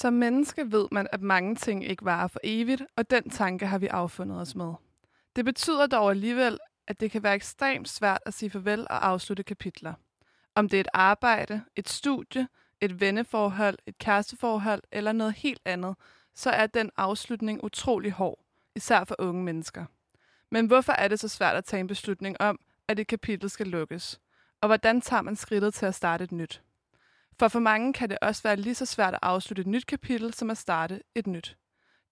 Som menneske ved man, at mange ting ikke varer for evigt, og den tanke har vi affundet os med. Det betyder dog alligevel, at det kan være ekstremt svært at sige farvel og afslutte kapitler. Om det er et arbejde, et studie, et venneforhold, et kæresteforhold eller noget helt andet, så er den afslutning utrolig hård, især for unge mennesker. Men hvorfor er det så svært at tage en beslutning om, at et kapitel skal lukkes? Og hvordan tager man skridtet til at starte et nyt? For for mange kan det også være lige så svært at afslutte et nyt kapitel, som at starte et nyt.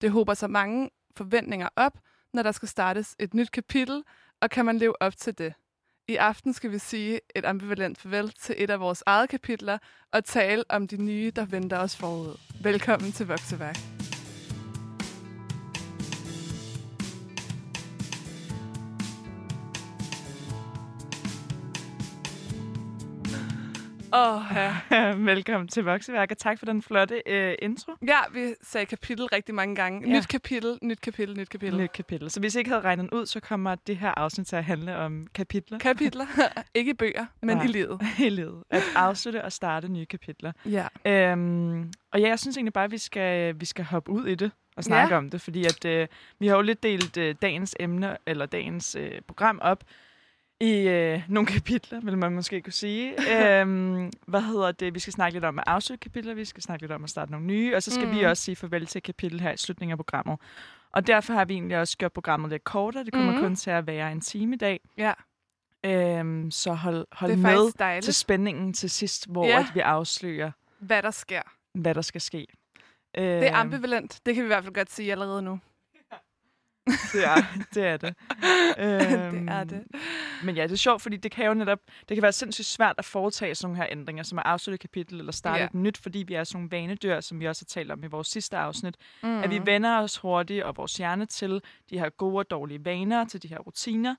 Det håber sig mange forventninger op, når der skal startes et nyt kapitel, og kan man leve op til det? I aften skal vi sige et ambivalent farvel til et af vores eget kapitler og tale om de nye, der venter os forud. Velkommen til Vokseværk. Oh, ja. Velkommen til Vokseværk, og tak for den flotte øh, intro. Ja, vi sagde kapitel rigtig mange gange. Ja. Nyt kapitel, nyt kapitel, nyt kapitel. Nyt kapitel. Så hvis I ikke havde regnet ud, så kommer det her afsnit til at handle om kapitler Kapitler. ikke bøger, men Nej. i livet. i livet. At afslutte og starte nye kapitler. Ja. Øhm, og ja, jeg synes egentlig bare, at vi skal, vi skal hoppe ud i det og snakke Ja. om det, fordi at, øh, vi har jo lidt delt øh, dagens emne, eller dagens øh, program op i øh, nogle kapitler, vil man måske kunne sige. øhm, hvad hedder det? Vi skal snakke lidt om at afslutte kapitler, vi skal snakke lidt om at starte nogle nye, og så skal mm. vi også sige farvel til kapitel her i slutningen af programmet. Og derfor har vi egentlig også gjort programmet lidt kortere. Det kommer mm. kun til at være en time i dag. ja, Øhm, så hold, hold med dejligt, til spændingen til sidst, hvor Ja. at vi afslører, hvad der sker. hvad der skal ske. Det er Øhm, ambivalent. Det kan vi i hvert fald godt sige allerede nu. det er det. Er det. Øhm, det er det. Men ja, det er sjovt, fordi det kan jo netop, det kan være sindssygt svært at foretage sådan nogle her ændringer, som at afslutte et kapitel eller starte Ja. et nyt, fordi vi er sådan nogle vanedyr, som vi også har talt om i vores sidste afsnit. Mm. Mm. At vi vender os hurtigt og vores hjerne til de her gode og dårlige vaner, til de her rutiner,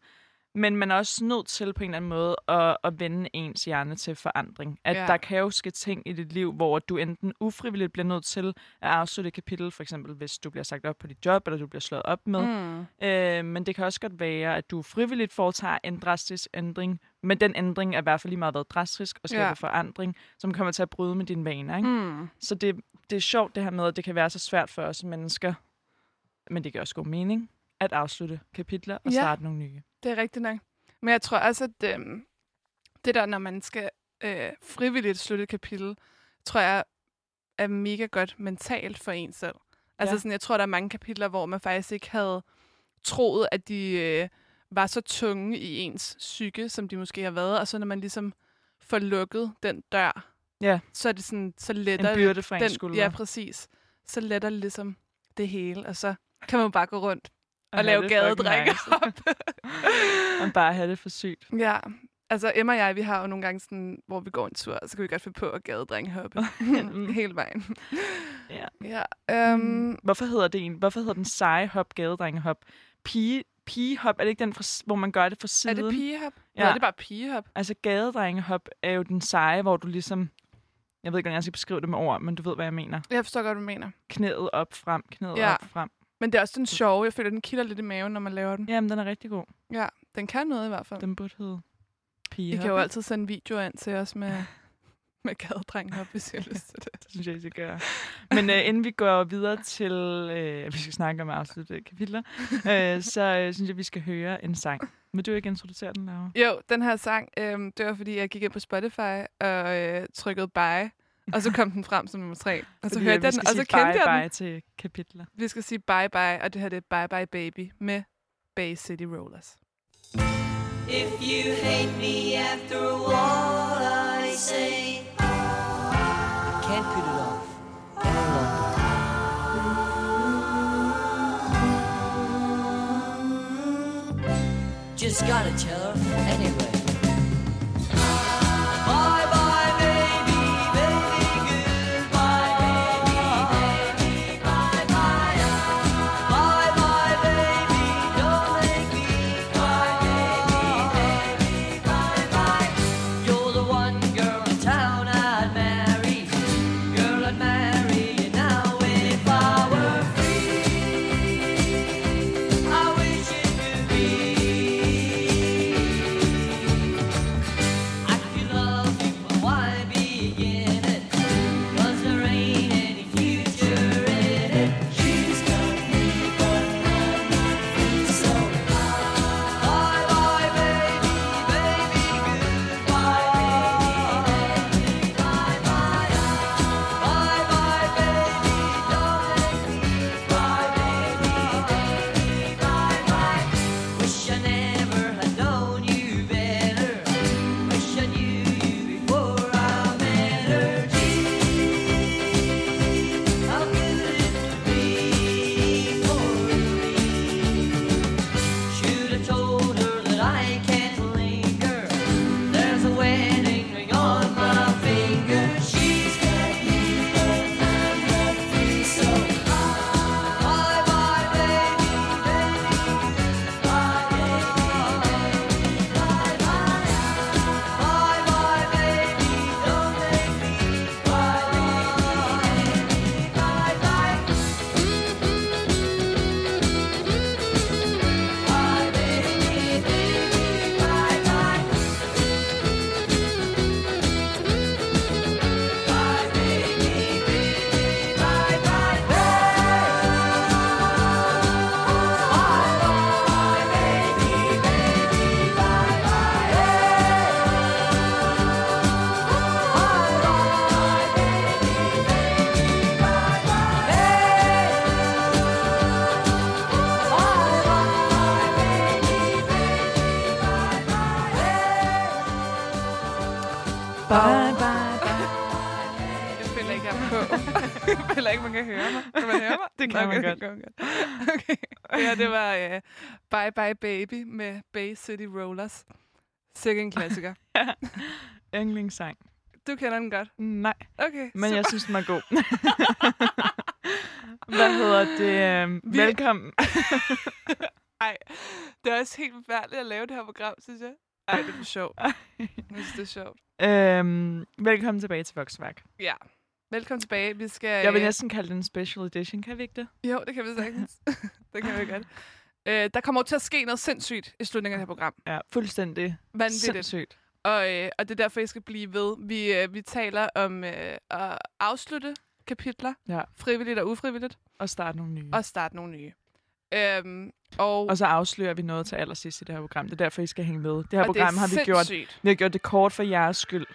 men man er også nødt til på en eller anden måde at, at vende ens hjerne til forandring. At Ja. der kan jo ske ting i dit liv, hvor du enten ufrivilligt bliver nødt til at afslutte et kapitel, for eksempel hvis du bliver sagt op på dit job, eller du bliver slået op med. Mm. Øh, men det kan også godt være, at du frivilligt foretager en drastisk ændring, men den ændring er i hvert fald lige meget været drastisk og skaber Ja. forandring, som kommer til at bryde med dine vaner. Ikke? Mm. Så det, det er sjovt det her med, at det kan være så svært for os mennesker, men det giver også god mening at afslutte kapitler og Ja. starte nogle nye. Det er rigtigt nok. Men jeg tror også, at øhm, det der, når man skal øh, frivilligt slutte et kapitel, tror jeg er mega godt mentalt for en selv. Altså Ja. sådan, jeg tror, der er mange kapitler, hvor man faktisk ikke havde troet, at de øh, var så tunge i ens psyke, som de måske har været. Og så når man ligesom får lukket den dør, Ja. så er det sådan, så letter En byrde fra den. Ja, præcis. Så letter det ligesom det hele, og så kan man bare gå rundt og, have lave gadedrikke nice. og bare have det for sygt. Ja, altså Emma og jeg, vi har jo nogle gange sådan, hvor vi går en tur, så kan vi godt finde på at gadedrenge hoppe hele vejen. Ja. Ja, um, Hvorfor hedder det en? Hvorfor hedder den seje hop, gadedrengehop? Pige, pigehop, er det ikke den, fra, hvor man gør det fra er siden? det pigehop? Ja. Ja. Nej, det er bare pigehop. Altså gadedrengehop er jo den seje, hvor du ligesom... Jeg ved ikke, hvordan jeg skal beskrive det med ord, men du ved, hvad jeg mener. Jeg forstår godt, hvad du mener. Knæet op, frem, knæet Ja. op, frem. Men det er også den sjove. Jeg føler, den kilder lidt i maven, når man laver den. Jamen, den er rigtig god. Ja, den kan noget i hvert fald. Den burde hedde I pigehop. kan jo altid sende videoer ind til os med, med gadedrenghop, hvis I har lyst til det. Det synes jeg, I skal gøre. Men øh, inden vi går videre til, øh, vi skal snakke om at afslutte kapitler, øh, så øh, synes jeg, vi skal høre en sang. Vil du ikke introducere den, Laura? Jo, den her sang, øhm, det var fordi, jeg gik ind på Spotify og øh, trykkede buy, og så kom den frem som nummer tre. Og så Fordi, hørte vi jeg den, og så kendte bye, jeg den. bye til kapitler. Vi skal sige bye bye, og det her det er Bye Bye Baby med Bay City Rollers. If you hate me after all I say, can't put it off. Just gotta tell her anyway. Det kan man okay, godt. Okay. Det her, det var uh, Bye Bye Baby med Bay City Rollers. Sikke en klassiker. Yndlingssang. Du kender den godt. Nej, Okay, men super. jeg synes, den er god. Hvad hedder det? Øhm, Vi- Velkommen. Ej, det er også helt forfærdeligt at lave det her program, synes jeg. Ej, det er sjovt. Jeg synes, det er sjovt. Øhm, velkommen tilbage til Voxværk. Ja. Velkommen tilbage. Vi skal... Jeg vil øh, næsten kalde det en special edition, kan vi ikke det? Jo, det kan vi sagtens. det kan vi godt. Øh, der kommer jo til at ske noget sindssygt i slutningen af det her program. Ja, fuldstændig Vanvittigt. sindssygt. Og, øh, og det er derfor, jeg skal blive ved. Vi, øh, vi taler om øh, at afslutte kapitler, Ja. frivilligt og ufrivilligt, Og starte nogle nye. og starte nogle nye. Øhm, og, Og så afslører vi noget til allersidst i det her program. Det er derfor, I skal hænge med. Det her og program det har vi gjort. sindssygt. Vi har gjort det kort for jeres skyld.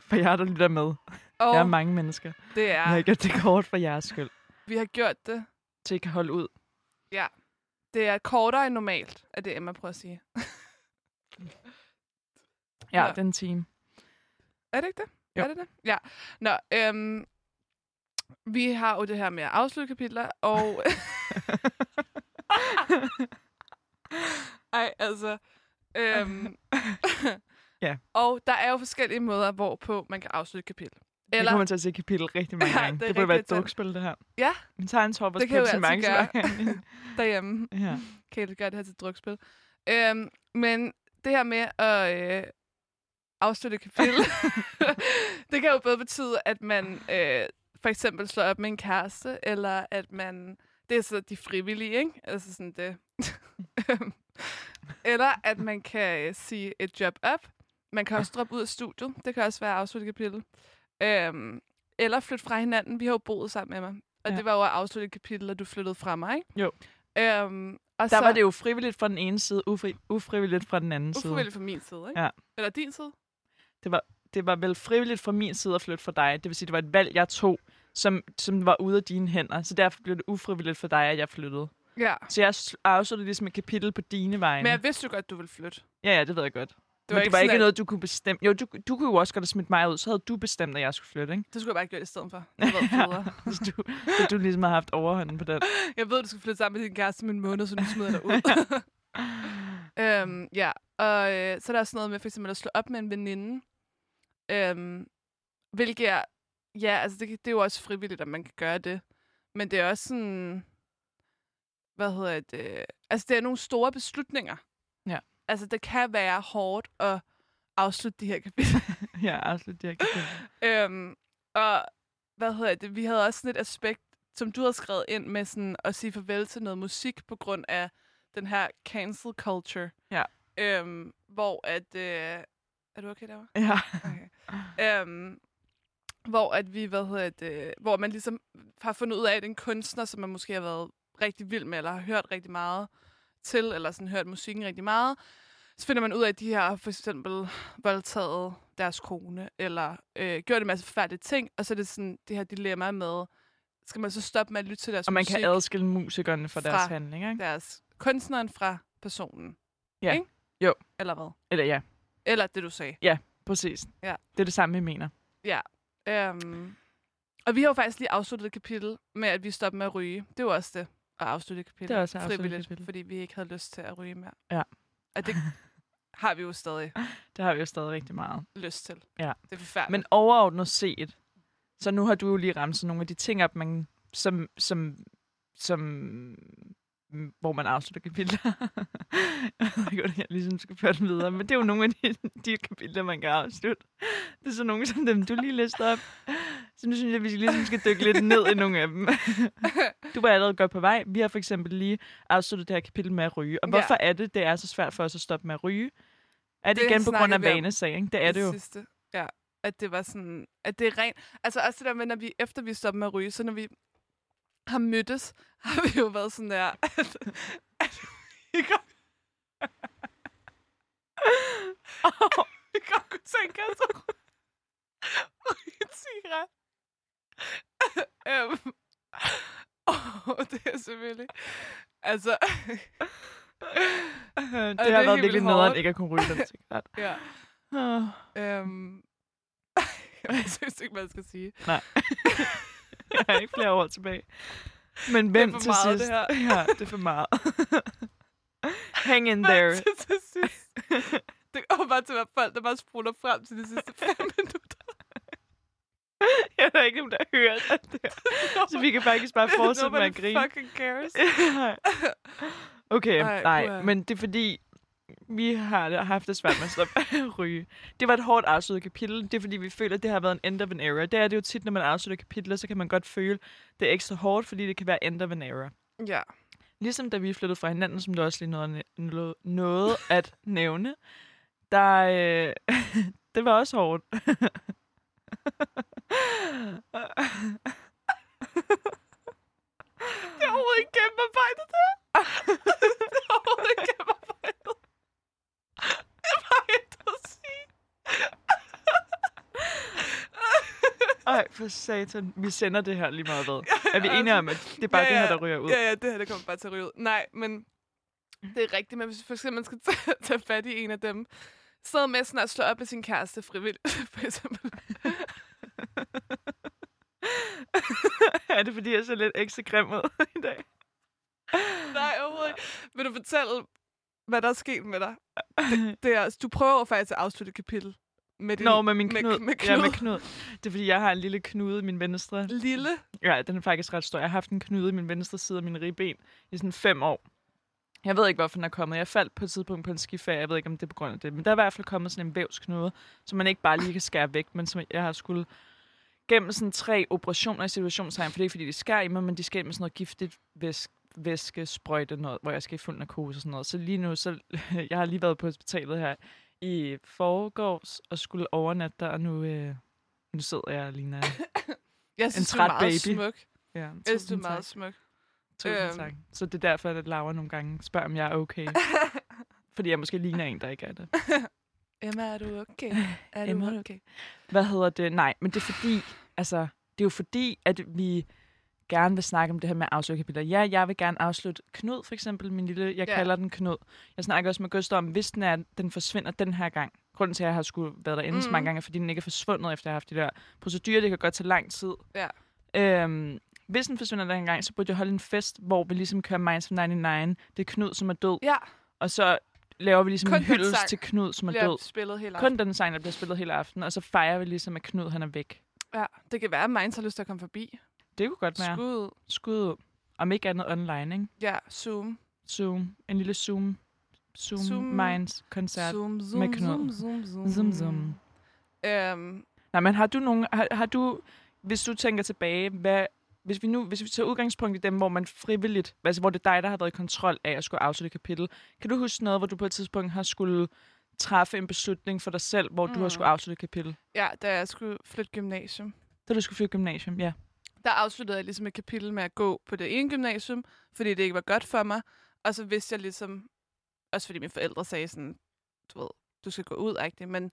For jer, der lytter med. Og Jeg er mange mennesker. det er, har gjort det kort for jeres skyld. vi har gjort det. Så I kan holde ud. Det er kortere end normalt, er det Emma prøver at sige. Ja, Nå. den time. Er det ikke det? Jo. Er det det? Ja. Nå, øhm, vi har jo det her med at afslutte kapitler, og... Ej, altså... Øhm, Ja. Og der er jo forskellige måder, hvorpå man kan afslutte kapitel. Eller... Vi kommer til at se kapitel rigtig mange Ja, gange. det det burde være et drukspil, det her. Ja. Vi tager en top Det kan Pepsi Max gøre. derhjemme ja. kan I gøre det her til et drukspil. Øhm, men det her med at øh, afslutte kapitel, det kan jo både betyde, at man øh, for eksempel slår op med en kæreste, eller at man... Det er så de frivillige, ikke? Altså sådan det. eller at man kan øh, sige et job op. Man kan også droppe ud af studiet. Det kan også være at afslutte et kapitel. Øhm, eller flytte fra hinanden. Vi har jo boet sammen med mig. Og Ja. det var jo at afslutte et kapitel, og du flyttede fra mig, ikke? Jo. Øhm, og Der så, var det jo frivilligt fra den ene side, ufri, ufrivilligt fra den anden side. ufrivilligt fra min side, ikke? Ja. Eller din side? Det var vel frivilligt fra min side at flytte fra dig. Det vil sige, det var et valg, jeg tog, som, som var ude af dine hænder. Så derfor blev det ufrivilligt for dig, at jeg flyttede. Ja. Så jeg sl- afsluttede ligesom et kapitel på dine vegne. Men jeg vidste jo godt, du ville flytte. Ja, ja, det ved jeg godt. Det Men det var ikke sådan, noget, du kunne bestemme. Jo, du, du kunne jo også godt have smidt mig ud, så havde du bestemt, at jeg skulle flytte, ikke? At, det skulle jeg bare ikke gøre i stedet for. Det federe. Hvis du, du ligesom har haft overhånden på den. Jeg ved, du skal flytte sammen med din kæreste om en måned, så nu smider jeg dig ud. øhm, ja, og øh, så er der også noget med for eksempel at slå op med en veninde. Øhm, hvilket er, ja, altså det, det er jo også frivilligt, at man kan gøre det. Men det er også sådan, hvad hedder det, altså det er nogle store beslutninger. Altså det kan være hårdt at afslutte de her kapitler. ja, absolut. Det er Øhm, og hvad hedder det? Vi havde også sådan et aspekt, som du havde skrevet ind med sådan at sige farvel til noget musik på grund af den her cancel culture. Ja. Øhm, hvor at... Øh, er du okay derovre? Ja. Okay. øhm, hvor at vi, hvad hedder det, hvor man ligesom har fundet ud af, at en kunstner, som man måske har været rigtig vild med, eller har hørt rigtig meget til, eller sådan hørt musikken rigtig meget, så finder man ud af, at de her for eksempel voldtaget deres kone, eller øh, gjort en masse forfærdelige ting, og så er det sådan det her dilemma med, skal man så stoppe med at lytte til deres Og man musik, kan adskille musikerne fra deres Fra- handling, ikke? deres kunstneren fra personen? Ja. Ikke? Jo. Eller hvad? Eller ja, Eller det, du sagde. præcis. Ja. Det er det samme, vi mener. Um, og vi har jo faktisk lige afsluttet et kapitel med, at vi stopper med at ryge. Det var også det, at afslutte et kapitel. Det er også frivilligt, kapitel. fordi vi ikke havde lyst til at ryge mere. Ja. Og det har vi jo stadig Det har vi jo stadig rigtig meget. lyst til. Ja. Det er forfærdeligt. Men overordnet set, så nu har du jo lige ramt sådan nogle af de ting op, man, som, som, som, mm, hvor man afslutter kapitler. jeg ved jeg ligesom skal føre den videre, men det er jo nogle af de, de kapitler, man kan afslutte. Det er så nogle som dem, du lige læste op. Så nu synes jeg, at vi ligesom skal dykke lidt ned i nogle af dem. du var allerede godt på vej. Vi har for eksempel lige afsluttet det her kapitel med at ryge. Og Ja. hvorfor er det, det er så svært for os at stoppe med at ryge? Er det, Det igen på grund af vanesag? Det er det jo. Sidste. Ja, at det var sådan, at det er rent. Altså også det der med, når vi, efter vi stopper med at ryge, så når vi har mødtes, har vi jo været sådan der, at, at vi godt, vi godt kunne tænke os at ryge en cigaret. Øhm, oh, det er selvfølgelig, altså, det har det er været virkelig nederen hårdt. ikke at kunne ryge den cigaret. ja. Åh. Øhm, jeg synes ikke, hvad jeg skal sige. Nej. jeg har ikke flere år tilbage. Men for til meget, sidst? det her. Ja, det er for meget. Hang in there. til, til sidst. Det kommer bare til at være folk, der bare spruller frem til de sidste fem minutter. Jeg er ikke nogen, der hører det der. Så vi kan faktisk bare fortsætte med at grine. fucking cares. Okay, Ej, nej, men det er fordi, vi har haft det svært med at stoppe at ryge. Det var et hårdt afsluttet kapitel. Det er fordi, vi føler, at det har været en end of an era. Det er det jo tit, når man afslutter kapitler, så kan man godt føle, det er ekstra hårdt, fordi det kan være end of an era. Ja. Ligesom da vi flyttede fra hinanden, som du også lige nåede, nåede, nåede at nævne, der, øh, det var også hårdt. Det er overhovedet ikke gennemarbejdet, det her. det er overhovedet ikke gennemarbejdet. Det bare ikke at sige. Ej, for satan. Vi sender det her lige meget ved. Er vi enige om, at det er bare Ja, det her, ja. der ryger ud? Ja, ja, det her det kommer bare til at ryge ud. Nej, men det er rigtigt, men hvis for eksempel man skal tage, tage fat i en af dem, sidder med sådan at slå op med sin kæreste frivilligt, for eksempel. Er det, fordi jeg ser lidt ekstra grim ud i dag? Nej, overhovedet ikke. Vil du fortælle, hvad der er sket med dig? Det, det er, altså, du prøver faktisk at afslutte et kapitel med din Nå, med min med- knud. med Ja, med knud. knud. Det er, fordi jeg har en lille knude i min venstre. lille. Ja, den er faktisk ret stor. Jeg har haft en knude i min venstre side af min ribben i sådan fem år. Jeg ved ikke, hvorfor den er kommet. Jeg faldt på et tidspunkt på en skiferie. Jeg ved ikke, om det er på grund af det. Men der er i hvert fald kommet sådan en vævsknude, som man ikke bare lige kan skære væk, men som jeg har skulle gennem sådan tre operationer i situationstegn. For det er ikke, fordi de skærer i mig, men de skal med sådan noget giftigt væsk, væskesprøjte, noget, hvor jeg skal i fuld narkose og sådan noget. Så lige nu, så jeg har lige været på hospitalet her i forgårs og skulle overnatte der, og nu, øh, nu sidder jeg og ligner... Jeg synes, træt du er meget baby. smuk. Ja, Jeg synes, du er meget tak. smuk. Tusind Øhm. tak. Så det er derfor, at Laura nogle gange spørger, om jeg er okay. Fordi jeg måske ligner en, der ikke er det. Emma, er du okay? Er Emma, du okay? Hvad hedder det? Nej, men det er fordi, altså, det er jo fordi, at vi gerne vil snakke om det her med afslutningskapitler. Ja, jeg vil gerne afslutte Knud, for eksempel, min lille, jeg Ja. kalder den Knud. Jeg snakker også med Gustav om, hvis den, er, den forsvinder den her gang. Grunden til, at jeg har skulle været derinde mm. så mange gange, er, fordi den ikke er forsvundet, efter jeg har haft de der procedurer. Det kan godt tage lang tid. Ja. Øhm, hvis den forsvinder den her gang, så burde jeg holde en fest, hvor vi ligesom kører Minds from 99. Det er Knud, som er død. Ja, Og så laver vi ligesom Kun en hyldest til Knud, som er død. spillet aften. Kun den sang, der bliver spillet hele aften, og så fejrer vi ligesom, at Knud han er væk. Ja, det kan være, at Minds har lyst til at komme forbi. Det kunne godt være. Skud ud. Skud ud. Om ikke andet online, ikke? Ja, Zoom. Zoom. En lille Zoom. Zoom, Zoom. Zoom. Minds koncert. Zoom, zoom, med Knud. zoom, zoom, zoom. Zoom, zoom. Øhm, Nej, men har du nogen... Har, har du... Hvis du tænker tilbage, hvad... Hvis vi nu hvis vi tager udgangspunkt i dem, hvor man frivilligt, altså hvor det er dig, der har været i kontrol af at skulle afslutte kapitel, kan du huske noget, hvor du på et tidspunkt har skulle træffe en beslutning for dig selv, hvor mm. du har Mm. skulle afslutte et kapitel? ja, da jeg skulle flytte gymnasium, Da du skulle flytte gymnasium, ja. der afsluttede jeg ligesom et kapitel med at gå på det ene gymnasium, fordi det ikke var godt for mig. Og så vidste jeg ligesom, også fordi mine forældre sagde sådan, du ved, du skal gå ud, ikke? men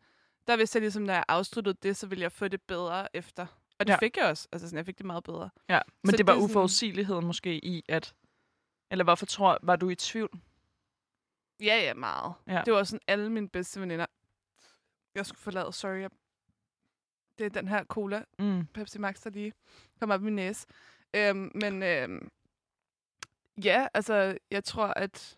der vidste jeg ligesom, når jeg afsluttede det, så ville jeg få det bedre efter. Og det Ja. fik jeg også. Altså sådan, jeg fik det meget bedre. Ja, men Så det var det er sådan- uforudsigeligheden måske i, at... Eller hvorfor tror var du i tvivl? Ja, ja, meget. Ja. Det var sådan alle mine bedste veninder. Jeg skulle forlade, sorry. Jeg... Det er den her cola, Mm. Pepsi Max, der lige kom op i min næse. Øhm, men øhm, ja, altså, jeg tror, at...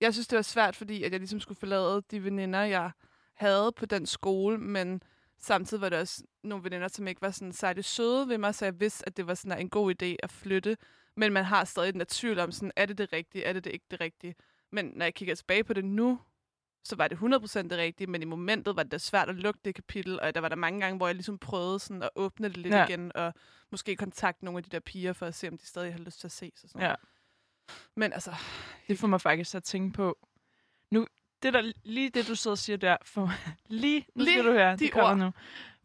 Jeg synes, det var svært, fordi at jeg ligesom skulle forlade de veninder, jeg havde på den skole, men samtidig var det også nogle veninder, som ikke var sådan særlig søde ved mig, så jeg vidste, at det var sådan en god idé at flytte. Men man har stadig den der tvivl om, sådan, er det det rigtige, er det det ikke det rigtige? Men når jeg kigger tilbage på det nu, så var det 100% det rigtige, men i momentet var det da svært at lukke det kapitel, og der var der mange gange, hvor jeg ligesom prøvede sådan at åbne det lidt Ja. igen, og måske kontakte nogle af de der piger, for at se, om de stadig har lyst til at ses og sådan Ja. Men altså, Det får mig faktisk at tænke på. Nu, det der, lige det, du sidder og siger der, for lige, nu skal Lige du høre, de det kommer ord. nu,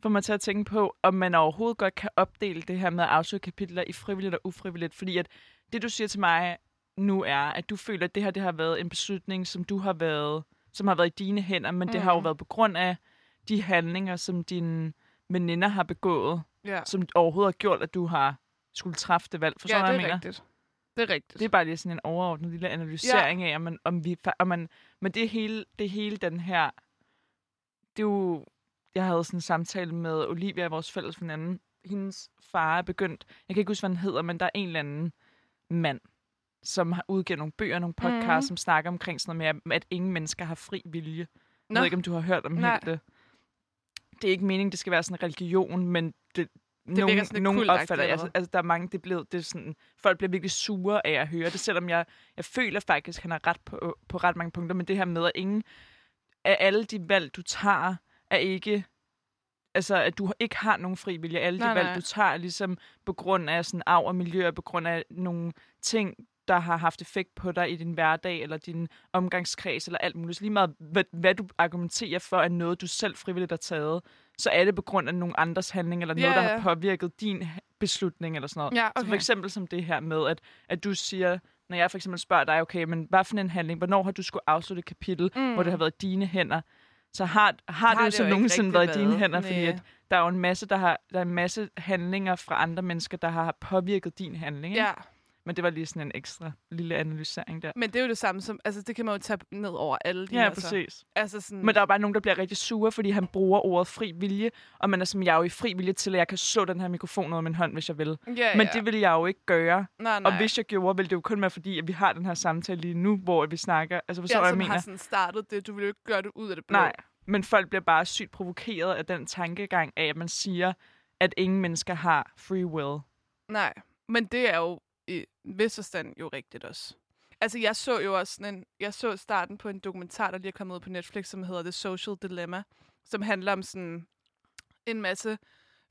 får mig til at tænke på, om man overhovedet godt kan opdele det her med at afslutte kapitler i frivilligt og ufrivilligt. Fordi at det, du siger til mig nu er, at du føler, at det her det har været en beslutning, som du har været, som har været i dine hænder, men mm. det har jo Mhm. været på grund af de handlinger, som dine veninder har begået, ja, som overhovedet har gjort, at du har skulle træffe det valg. Forstår ja hvad det er mener? rigtigt. Det er rigtigt. Det er bare lige sådan en overordnet lille analysering ja. af, om, man, om vi... Om man, men det hele, det hele den her... Det er jo... Jeg havde sådan en samtale med Olivia, vores fælles veninde, hendes far er begyndt, jeg kan ikke huske, hvad han hedder, men der er en eller anden mand, som har udgivet nogle bøger, nogle podcasts, Mhm. mm. som snakker omkring sådan noget med, at ingen mennesker har fri vilje. Jeg Nå. ved ikke, om du har hørt om Nej. helt det. Det er ikke meningen, det skal være sådan en religion, men det, virker nogen, sådan nogen opfatter, altså, altså, der er mange, det blevet, det er sådan, folk bliver virkelig sure af at høre det, selvom jeg, jeg føler faktisk, at han har ret på, på ret mange punkter, men det her med, at ingen af alle de valg, du tager, er ikke, altså, at du ikke har nogen fri vilje. Alle de Nej, valg, nej. du tager, er ligesom på grund af sådan arv og miljø, og på grund af nogle ting, der har haft effekt på dig i din hverdag, eller din omgangskreds, eller alt muligt. Så lige meget, hvad, hvad du argumenterer for, er noget, du selv frivilligt har taget, så er det på grund af nogle andres handling, eller Ja, noget, der ja. har påvirket din beslutning, eller sådan noget. Ja, Så for okay. eksempel som det her med, at, at du siger, når jeg for eksempel spørger dig, okay, men hvad for en handling, hvornår har du skulle afslutte et kapitel, mm. hvor det har været dine hænder, så har, har, har det jo det så jo nogensinde været i dine hænder, fordi Næ. at der er jo en masse, der har, der er en masse handlinger fra andre mennesker, der har påvirket din handling. Ikke? Ja, Men det var lige sådan en ekstra lille analysering der. men det er jo det samme som, altså det kan man jo tage ned over alle de Ja, her, så. præcis. Altså sådan, Men der er bare nogen, der bliver rigtig sure, fordi han bruger ordet fri vilje, og man er som, jeg er jo i fri vilje til, at jeg kan slå den her mikrofon ud af min hånd, hvis jeg vil. ja, Men ja. det vil jeg jo ikke gøre. nej, nej. Og hvis jeg gjorde, ville det jo kun være fordi, at vi har den her samtale lige nu, hvor vi snakker. Altså, forstår ja, du, hvad som jeg mener? har sådan startet det, du vil jo ikke gøre det ud af det blå. Nej, men folk bliver bare sygt provokeret af den tankegang af, at man siger, at ingen mennesker har free will. Nej, men det er jo i vis forstand jo rigtigt også. Altså, jeg så jo også sådan en, jeg så starten på en dokumentar, der lige er kommet ud på Netflix, som hedder The Social Dilemma, som handler om sådan en masse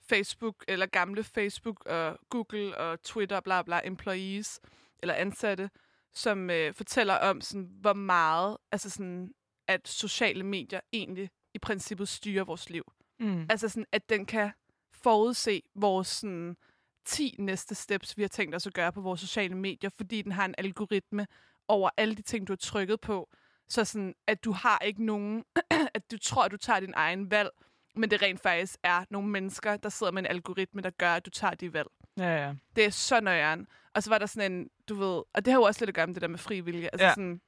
Facebook, eller gamle Facebook og Google og Twitter, bla bla, employees, eller ansatte, som øh, fortæller om, sådan, hvor meget, altså sådan, at sociale medier egentlig i princippet styrer vores liv. Mm. Altså sådan, at den kan forudse vores sådan, 10 næste steps, vi har tænkt os at gøre på vores sociale medier, fordi den har en algoritme over alle de ting, du har trykket på. Så sådan, at du har ikke nogen, at du tror, at du tager din egen valg, men det rent faktisk er nogle mennesker, der sidder med en algoritme, der gør, at du tager de valg. Ja, ja. Det er så nøjeren. Og så var der sådan en, du ved, og det har jo også lidt at gøre med det der med fri vilje. Altså Ja. sådan,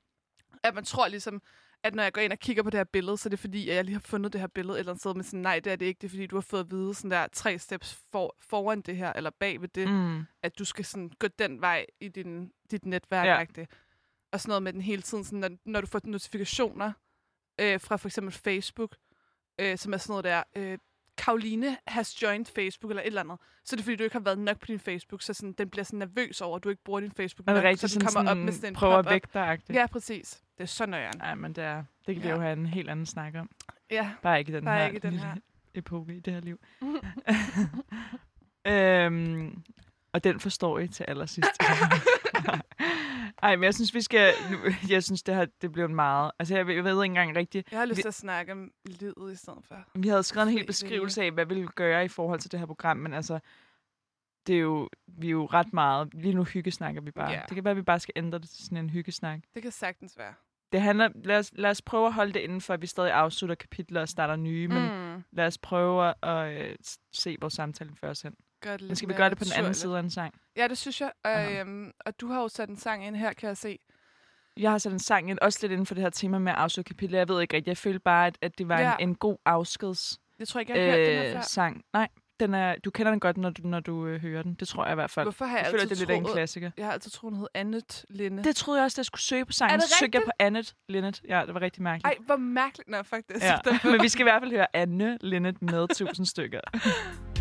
at man tror ligesom, at når jeg går ind og kigger på det her billede, så er det fordi, at jeg lige har fundet det her billede et eller andet sted, men sådan, nej, det er det ikke. Det er fordi, du har fået at vide sådan der tre steps for, foran det her, eller bag ved det, mm. At du skal sådan gå den vej i din, dit netværk. Ja. Ja. Og sådan noget med den hele tiden, sådan, når, når du får notifikationer øh, fra for eksempel Facebook, øh, som er sådan noget der, øh, Karoline has joined Facebook eller et eller andet, så er det fordi, du ikke har været nok på din Facebook, så sådan, den bliver sådan nervøs over, at du ikke bruger din Facebook nok, rigtigt så den sådan, kommer op med sådan en prøver at vække dig Ja, præcis. Det er så nøjeren. Nej, men det, er, det kan vi Ja. jo have en helt anden snak om. Ja, Bare ikke i den Bare her, ikke den her. epoke i det her liv. øhm, og den forstår I til allersidst. Ej, men jeg synes, vi skal... Nu, jeg synes, det her det blev en meget... Altså, jeg, ved- jeg ved ikke engang rigtigt... jeg har lyst til at snakke om livet i stedet for. Vi havde skrevet en hel beskrivelse af, hvad vi ville gøre i forhold til det her program, men altså... Det er jo, vi er jo ret meget... Lige nu hyggesnakker vi bare. Ja. Det kan være, at vi bare skal ændre det til sådan en hyggesnak. Det kan sagtens være. Det handler... Lad os, lad os prøve at holde det inden for, at vi stadig afslutter kapitler og starter nye, men mm. lad os prøve at øh, se vores samtale først hen. Gør det Men lidt skal vi gøre det på den anden side af en sang? Ja, det synes jeg. Og, øhm, og du har jo sat en sang ind her, kan jeg se. Jeg har sat en sang ind, også lidt inden for det her tema med kapitler. Jeg ved ikke rigtigt. Jeg følte bare, at, at det var Ja. en, en god afskeds Jeg tror ikke, jeg har hørt den her øh, før. sang. Nej, den er, du kender den godt, når du, når du øh, hører den. Det tror jeg i hvert fald. Hvorfor har jeg, Jeg føler, altid det er lidt en klassiker. Jeg har altid troet, hun hed Annette Linde. Det troede jeg også, da jeg skulle søge på sangen. Er det Så søgte jeg på Annette Linnet. Ja, det var rigtig mærkeligt. Ej, hvor mærkeligt. Nå, faktisk. Ja. Men vi skal i hvert fald høre Anne Linnet med tusind stykker.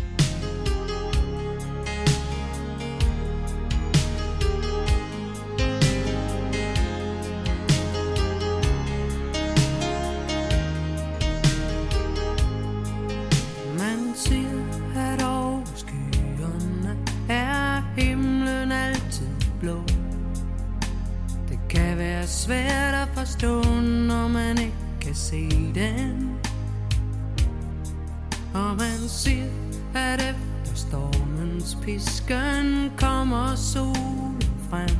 forstå, når man ikke kan se den. Og man siger, at efter stormens pisken kommer solen frem.